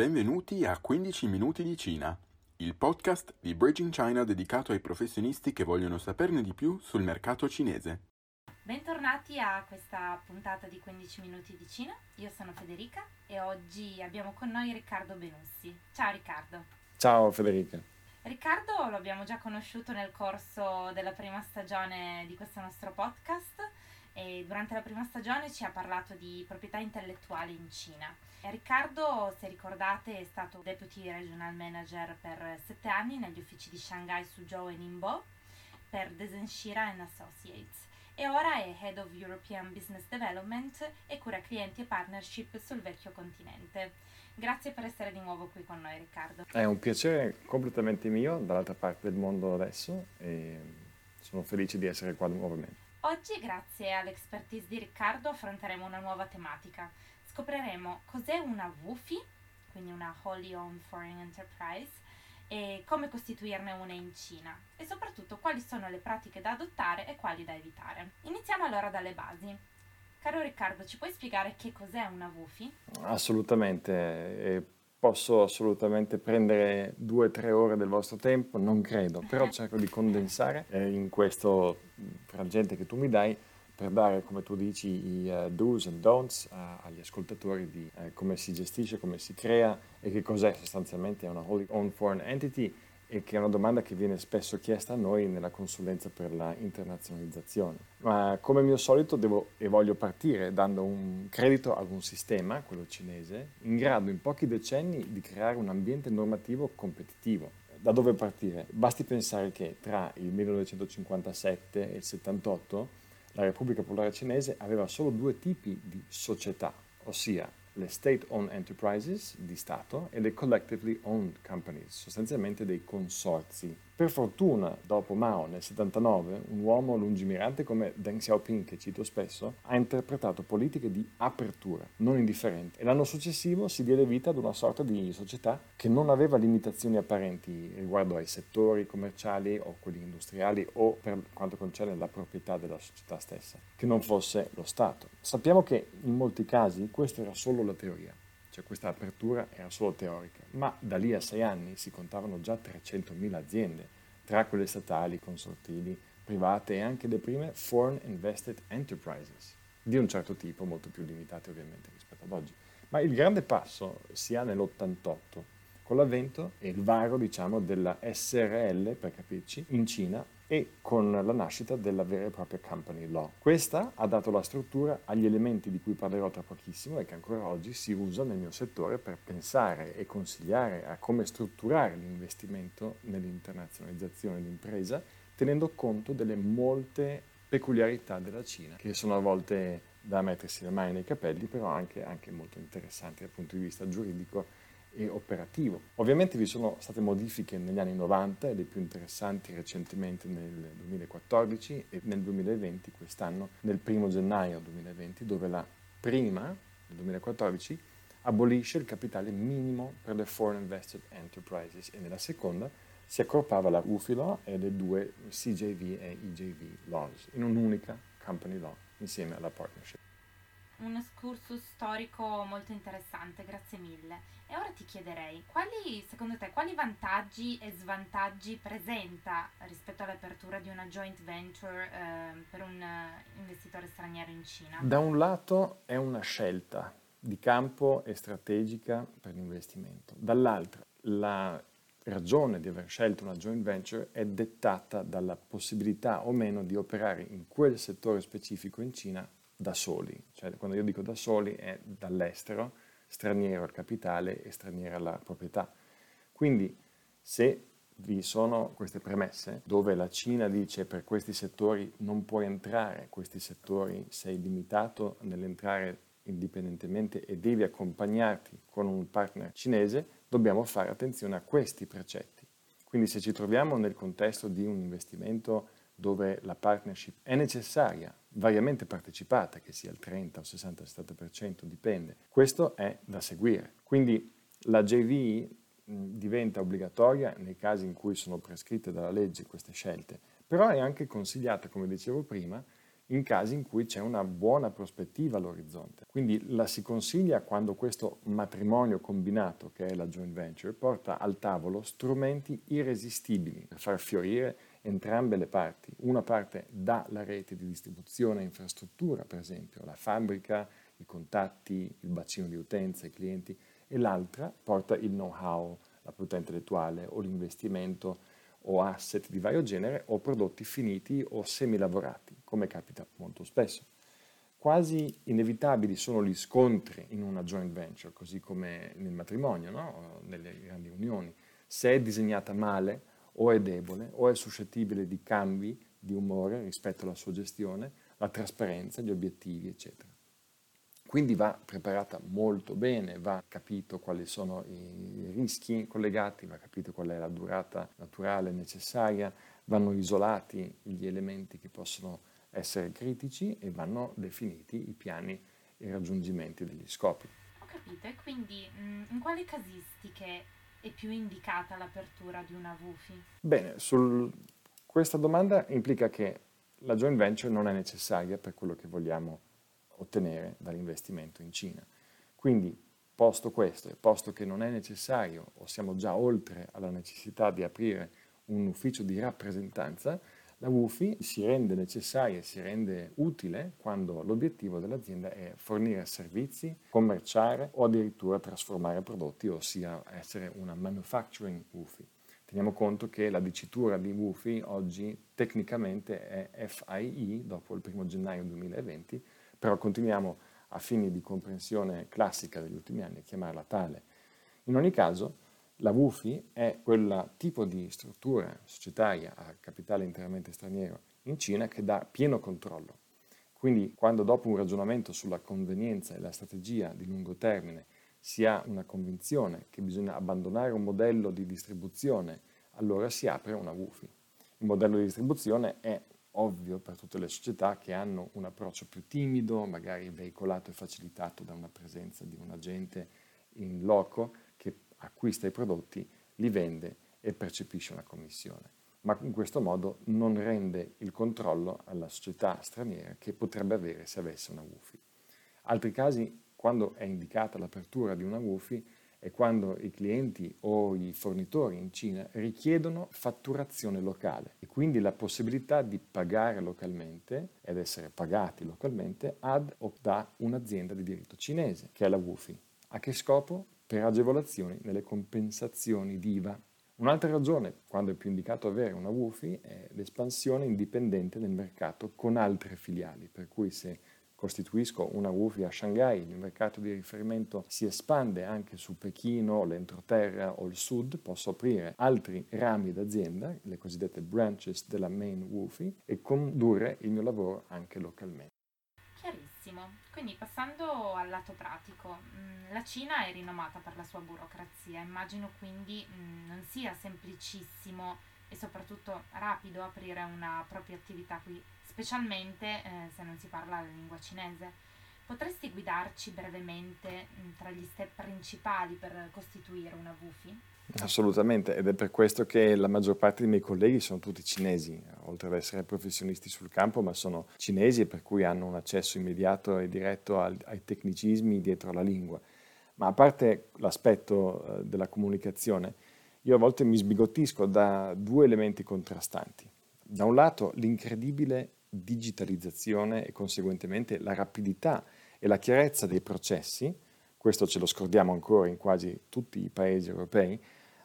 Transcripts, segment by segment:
Benvenuti a 15 minuti di Cina, il podcast di Bridging China dedicato ai professionisti che vogliono saperne di più sul mercato cinese. Bentornati a questa puntata di 15 minuti di Cina. Io sono Federica e oggi abbiamo con noi Riccardo Benussi. Ciao Riccardo. Ciao Federica. Riccardo lo abbiamo già conosciuto nel corso della prima stagione di questo nostro podcast e durante la prima stagione ci ha parlato di proprietà intellettuale in Cina. Riccardo, se ricordate, è stato Deputy Regional Manager per sette anni negli uffici di Shanghai, Suzhou e Ningbo per Desenshira Associates e ora è Head of European Business Development e cura clienti e partnership sul vecchio continente. Grazie per essere di nuovo qui con noi Riccardo. È un piacere completamente mio dall'altra parte del mondo adesso e sono felice di essere qua nuovamente. Oggi, grazie all'expertise di Riccardo, affronteremo una nuova tematica. Scopriremo cos'è una WUFI, quindi una Wholly Owned Foreign Enterprise, e come costituirne una in Cina e soprattutto quali sono le pratiche da adottare e quali da evitare. Iniziamo allora dalle basi. Caro Riccardo, ci puoi spiegare che cos'è una WUFI? Assolutamente posso assolutamente prendere due o tre ore del vostro tempo, non credo, però cerco di condensare eh, in questo frangente che tu mi dai per dare, come tu dici, i uh, do's and don'ts uh, agli ascoltatori di uh, come si gestisce, come si crea e che cos'è sostanzialmente una wholly owned foreign entity e che è una domanda che viene spesso chiesta a noi nella consulenza per la internazionalizzazione. Ma come mio solito devo e voglio partire dando un credito ad un sistema, quello cinese, in grado in pochi decenni di creare un ambiente normativo competitivo. Da dove partire? Basti pensare che tra il 1957 e il 78 la Repubblica Popolare Cinese aveva solo due tipi di società, ossia le state-owned enterprises di Stato e le collectively owned companies, sostanzialmente dei consorzi per fortuna, dopo Mao nel 79, un uomo lungimirante come Deng Xiaoping, che cito spesso, ha interpretato politiche di apertura, non indifferenti, e l'anno successivo si diede vita ad una sorta di società che non aveva limitazioni apparenti riguardo ai settori commerciali o quelli industriali o per quanto concerne la proprietà della società stessa, che non fosse lo Stato. Sappiamo che in molti casi questa era solo la teoria cioè questa apertura era solo teorica, ma da lì a sei anni si contavano già 300.000 aziende, tra quelle statali, consortili, private e anche le prime Foreign Invested Enterprises, di un certo tipo, molto più limitate ovviamente rispetto ad oggi. Ma il grande passo si ha nell'88, con l'avvento e il varo, diciamo, della SRL, per capirci, in Cina e con la nascita della vera e propria company law. Questa ha dato la struttura agli elementi di cui parlerò tra pochissimo e che ancora oggi si usa nel mio settore per pensare e consigliare a come strutturare l'investimento nell'internazionalizzazione d'impresa tenendo conto delle molte peculiarità della Cina che sono a volte da mettersi le mani nei capelli però anche, anche molto interessanti dal punto di vista giuridico e operativo. Ovviamente vi sono state modifiche negli anni 90 e le più interessanti recentemente nel 2014 e nel 2020, quest'anno, nel primo gennaio 2020, dove la prima, nel 2014, abolisce il capitale minimo per le Foreign Invested Enterprises e nella seconda si accorpava la UFI Law e le due CJV e EJV Laws in un'unica Company Law insieme alla partnership un excursus storico molto interessante, grazie mille. E ora ti chiederei, quali, secondo te, quali vantaggi e svantaggi presenta rispetto all'apertura di una joint venture eh, per un investitore straniero in Cina? Da un lato è una scelta di campo e strategica per l'investimento, dall'altro la ragione di aver scelto una joint venture è dettata dalla possibilità o meno di operare in quel settore specifico in Cina da soli, cioè quando io dico da soli è dall'estero, straniero al capitale e straniera alla proprietà. Quindi se vi sono queste premesse dove la Cina dice per questi settori non puoi entrare, questi settori sei limitato nell'entrare indipendentemente e devi accompagnarti con un partner cinese, dobbiamo fare attenzione a questi precetti. Quindi se ci troviamo nel contesto di un investimento dove la partnership è necessaria, variamente partecipata, che sia il 30 o 60 70%, dipende. Questo è da seguire. Quindi la JV diventa obbligatoria nei casi in cui sono prescritte dalla legge queste scelte, però è anche consigliata, come dicevo prima, in casi in cui c'è una buona prospettiva all'orizzonte. Quindi la si consiglia quando questo matrimonio combinato, che è la joint venture, porta al tavolo strumenti irresistibili per far fiorire entrambe le parti. Una parte dà la rete di distribuzione e infrastruttura, per esempio, la fabbrica, i contatti, il bacino di utenza, i clienti, e l'altra porta il know-how, la proprietà intellettuale o l'investimento o asset di vario genere o prodotti finiti o semilavorati, come capita molto spesso. Quasi inevitabili sono gli scontri in una joint venture, così come nel matrimonio, no? nelle grandi unioni. Se è disegnata male o è debole o è suscettibile di cambi di umore rispetto alla sua gestione, la trasparenza, gli obiettivi, eccetera. Quindi va preparata molto bene, va capito quali sono i rischi collegati, va capito qual è la durata naturale necessaria, vanno isolati gli elementi che possono essere critici e vanno definiti i piani e i raggiungimenti degli scopi. Ho capito, e quindi mm, in quali casistiche è più indicata l'apertura di una WUFI? Bene, sul, questa domanda implica che la joint venture non è necessaria per quello che vogliamo ottenere dall'investimento in Cina. Quindi, posto questo e posto che non è necessario o siamo già oltre alla necessità di aprire un ufficio di rappresentanza, la WUFI si rende necessaria e si rende utile quando l'obiettivo dell'azienda è fornire servizi, commerciare o addirittura trasformare prodotti, ossia essere una manufacturing WUFI. Teniamo conto che la dicitura di WUFI oggi tecnicamente è FIE dopo il 1 gennaio 2020, però continuiamo a fini di comprensione classica degli ultimi anni a chiamarla tale. In ogni caso, la WUFI è quel tipo di struttura societaria a capitale interamente straniero in Cina che dà pieno controllo. Quindi quando dopo un ragionamento sulla convenienza e la strategia di lungo termine si ha una convinzione che bisogna abbandonare un modello di distribuzione, allora si apre una WUFI. Il modello di distribuzione è ovvio per tutte le società che hanno un approccio più timido, magari veicolato e facilitato da una presenza di un agente in loco acquista i prodotti, li vende e percepisce una commissione. Ma in questo modo non rende il controllo alla società straniera che potrebbe avere se avesse una WUFI. Altri casi, quando è indicata l'apertura di una WUFI, è quando i clienti o i fornitori in Cina richiedono fatturazione locale e quindi la possibilità di pagare localmente ed essere pagati localmente ad o da un'azienda di diritto cinese, che è la WUFI. A che scopo? Per agevolazioni nelle compensazioni d'IVA. Un'altra ragione, quando è più indicato avere una WUFI, è l'espansione indipendente nel mercato con altre filiali, per cui se costituisco una WUFI a Shanghai, il mercato di riferimento si espande anche su Pechino, l'entroterra o il sud, posso aprire altri rami d'azienda, le cosiddette branches della main WUFI, e condurre il mio lavoro anche localmente. Chiarissimo. Quindi passando al lato pratico, mm, la Cina è rinomata per la sua burocrazia, immagino quindi mm, non sia semplicissimo e soprattutto rapido aprire una propria attività qui specialmente eh, se non si parla la lingua cinese. Potresti guidarci brevemente mm, tra gli step principali per costituire una WUFI? Assolutamente, ed è per questo che la maggior parte dei miei colleghi sono tutti cinesi, oltre ad essere professionisti sul campo, ma sono cinesi e per cui hanno un accesso immediato e diretto ai tecnicismi dietro la lingua. Ma a parte l'aspetto eh, della comunicazione, io a volte mi sbigottisco da due elementi contrastanti. Da un lato l'incredibile digitalizzazione e conseguentemente la rapidità e la chiarezza dei processi, questo ce lo scordiamo ancora in quasi tutti i paesi europei,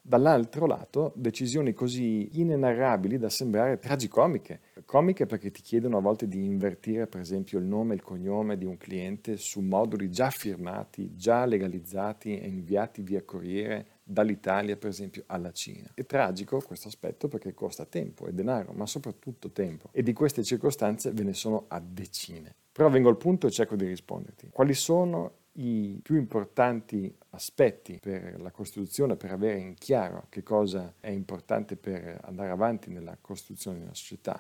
dall'altro lato decisioni così inenarrabili da sembrare tragicomiche. Comiche perché ti chiedono a volte di invertire per esempio il nome e il cognome di un cliente su moduli già firmati, già legalizzati e inviati via corriere dall'Italia per esempio alla Cina. È tragico questo aspetto perché costa tempo e denaro, ma soprattutto tempo e di queste circostanze ve ne sono a decine. Però vengo al punto e cerco di risponderti. Quali sono i più importanti aspetti per la Costituzione, per avere in chiaro che cosa è importante per andare avanti nella costruzione di una società,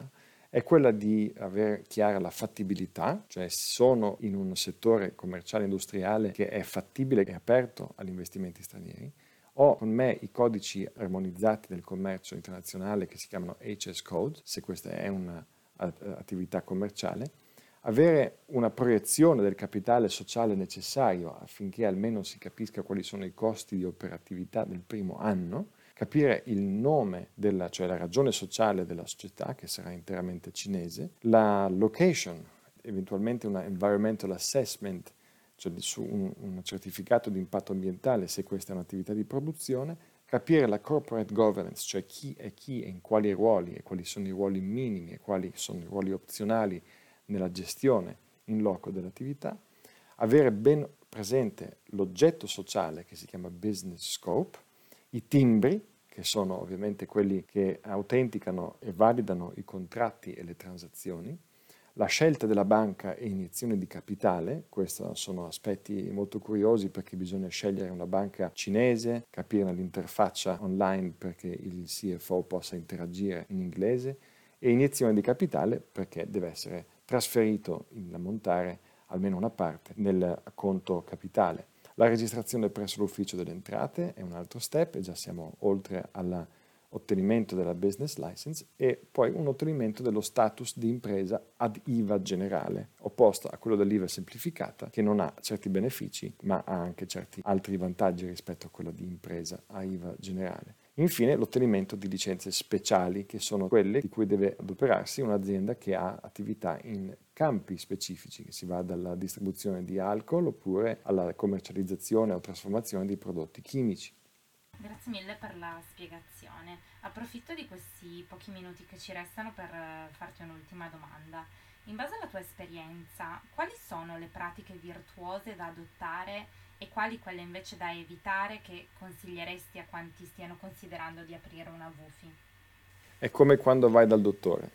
è quella di avere chiara la fattibilità, cioè sono in un settore commerciale industriale che è fattibile e aperto agli investimenti stranieri, ho con me i codici armonizzati del commercio internazionale che si chiamano HS Code, se questa è un'attività commerciale, avere una proiezione del capitale sociale necessario affinché almeno si capisca quali sono i costi di operatività del primo anno, capire il nome, della, cioè la ragione sociale della società, che sarà interamente cinese, la location, eventualmente una environmental assessment, cioè un, un certificato di impatto ambientale se questa è un'attività di produzione, capire la corporate governance, cioè chi è chi e in quali ruoli e quali sono i ruoli minimi e quali sono i ruoli opzionali nella gestione in loco dell'attività, avere ben presente l'oggetto sociale che si chiama business scope, i timbri, che sono ovviamente quelli che autenticano e validano i contratti e le transazioni, la scelta della banca e iniezione di capitale, questi sono aspetti molto curiosi perché bisogna scegliere una banca cinese, capire l'interfaccia online perché il CFO possa interagire in inglese e iniezione di capitale perché deve essere trasferito in ammontare almeno una parte nel conto capitale. La registrazione presso l'ufficio delle entrate è un altro step e già siamo oltre all'ottenimento della business license e poi un ottenimento dello status di impresa ad IVA generale, opposto a quello dell'IVA semplificata che non ha certi benefici ma ha anche certi altri vantaggi rispetto a quello di impresa a IVA generale. Infine l'ottenimento di licenze speciali, che sono quelle di cui deve adoperarsi un'azienda che ha attività in campi specifici, che si va dalla distribuzione di alcol oppure alla commercializzazione o trasformazione di prodotti chimici. Grazie mille per la spiegazione. Approfitto di questi pochi minuti che ci restano per eh, farti un'ultima domanda. In base alla tua esperienza, quali sono le pratiche virtuose da adottare e quali quelle invece da evitare che consiglieresti a quanti stiano considerando di aprire una WUFI? È come quando vai dal dottore.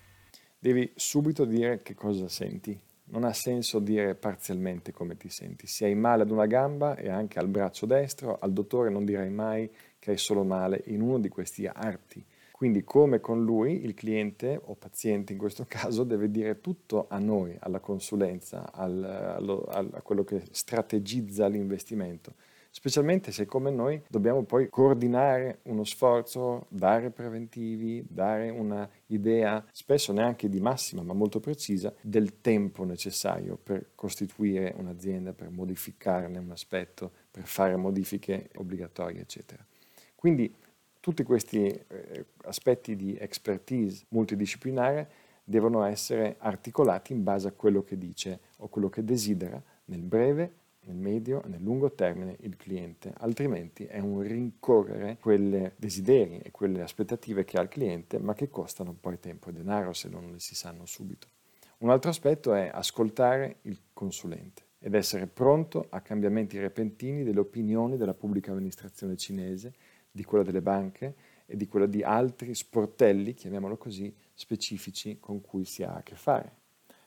Devi subito dire che cosa senti. Non ha senso dire parzialmente come ti senti. Se hai male ad una gamba e anche al braccio destro, al dottore non dirai mai che hai solo male in uno di questi arti quindi come con lui il cliente o paziente in questo caso deve dire tutto a noi, alla consulenza, al, allo, a quello che strategizza l'investimento, specialmente se come noi dobbiamo poi coordinare uno sforzo, dare preventivi, dare una idea, spesso neanche di massima ma molto precisa, del tempo necessario per costituire un'azienda, per modificarne un aspetto, per fare modifiche obbligatorie, eccetera. Quindi tutti questi eh, aspetti di expertise multidisciplinare devono essere articolati in base a quello che dice o quello che desidera nel breve, nel medio e nel lungo termine il cliente, altrimenti è un rincorrere quelle desideri e quelle aspettative che ha il cliente, ma che costano poi tempo e denaro se non le si sanno subito. Un altro aspetto è ascoltare il consulente ed essere pronto a cambiamenti repentini delle opinioni della pubblica amministrazione cinese di quella delle banche e di quella di altri sportelli, chiamiamolo così, specifici con cui si ha a che fare.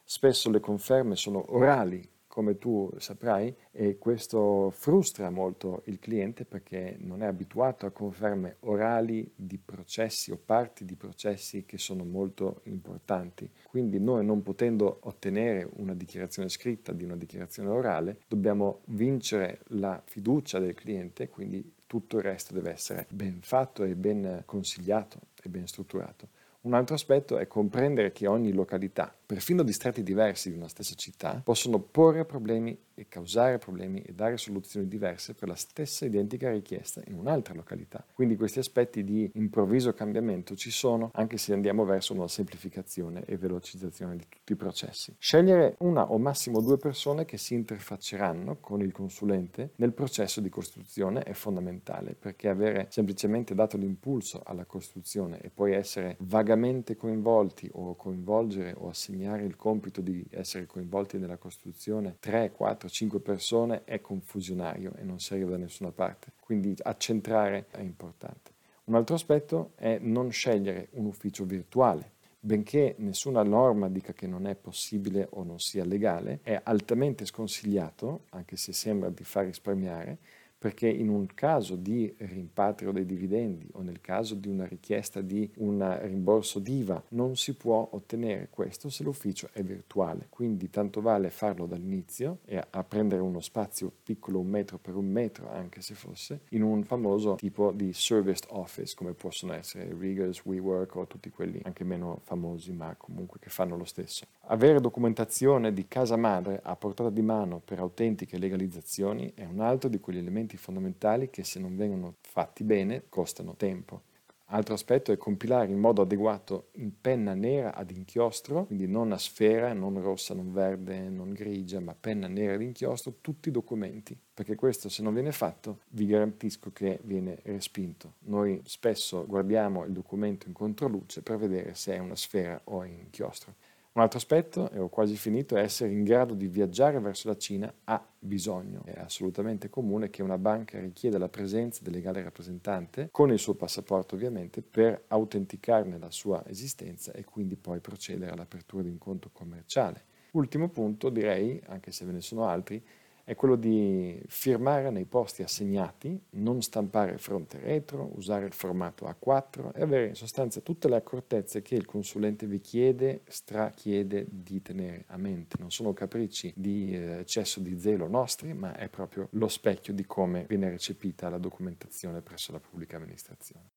Spesso le conferme sono orali, come tu saprai, e questo frustra molto il cliente perché non è abituato a conferme orali di processi o parti di processi che sono molto importanti. Quindi noi non potendo ottenere una dichiarazione scritta di una dichiarazione orale, dobbiamo vincere la fiducia del cliente, quindi tutto il resto deve essere ben fatto e ben consigliato e ben strutturato. Un altro aspetto è comprendere che ogni località, perfino distretti diversi di una stessa città, possono porre problemi e causare problemi e dare soluzioni diverse per la stessa identica richiesta in un'altra località. Quindi questi aspetti di improvviso cambiamento ci sono anche se andiamo verso una semplificazione e velocizzazione di tutti i processi. Scegliere una o massimo due persone che si interfacceranno con il consulente nel processo di costruzione è fondamentale perché avere semplicemente dato l'impulso alla costruzione e poi essere vagamente coinvolti o coinvolgere o assegnare il compito di essere coinvolti nella costruzione 3, 4, 4-5 persone è confusionario e non arriva da nessuna parte. Quindi accentrare è importante. Un altro aspetto è non scegliere un ufficio virtuale. Benché nessuna norma dica che non è possibile o non sia legale, è altamente sconsigliato, anche se sembra di far risparmiare, perché in un caso di rimpatrio dei dividendi o nel caso di una richiesta di un rimborso d'IVA non si può ottenere questo se l'ufficio è virtuale, quindi tanto vale farlo dall'inizio e a prendere uno spazio piccolo un metro per un metro anche se fosse in un famoso tipo di serviced office come possono essere Riggers, WeWork o tutti quelli anche meno famosi ma comunque che fanno lo stesso. Avere documentazione di casa madre a portata di mano per autentiche legalizzazioni è un altro di quegli elementi fondamentali che se non vengono fatti bene costano tempo. Altro aspetto è compilare in modo adeguato in penna nera ad inchiostro, quindi non a sfera, non rossa, non verde, non grigia, ma penna nera ad inchiostro, tutti i documenti, perché questo se non viene fatto vi garantisco che viene respinto. Noi spesso guardiamo il documento in controluce per vedere se è una sfera o è inchiostro. Un altro aspetto, e ho quasi finito, è essere in grado di viaggiare verso la Cina ha bisogno. È assolutamente comune che una banca richieda la presenza del legale rappresentante, con il suo passaporto ovviamente, per autenticarne la sua esistenza e quindi poi procedere all'apertura di un conto commerciale. Ultimo punto, direi, anche se ve ne sono altri, è quello di firmare nei posti assegnati, non stampare fronte retro, usare il formato A4 e avere in sostanza tutte le accortezze che il consulente vi chiede, strachiede di tenere a mente. Non sono capricci di eh, eccesso di zelo nostri, ma è proprio lo specchio di come viene recepita la documentazione presso la pubblica amministrazione.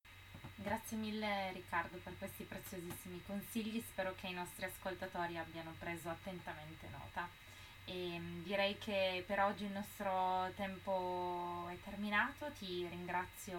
Grazie mille Riccardo per questi preziosissimi consigli, spero che i nostri ascoltatori abbiano preso attentamente nota. E mm, direi che per oggi il nostro tempo è terminato, ti ringrazio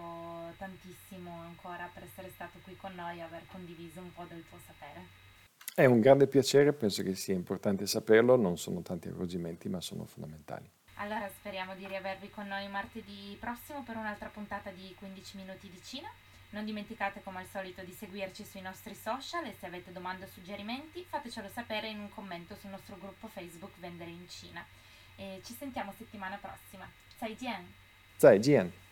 tantissimo ancora per essere stato qui con noi e aver condiviso un po' del tuo sapere. È un grande piacere, penso che sia importante saperlo, non sono tanti accorgimenti ma sono fondamentali. Allora speriamo di riavervi con noi martedì prossimo per un'altra puntata di 15 minuti di Cina. Non dimenticate come al solito di seguirci sui nostri social e se avete domande o suggerimenti fatecelo sapere in un commento sul nostro gruppo Facebook Vendere in Cina. E ci sentiamo settimana prossima. Zaijian! Zaijian!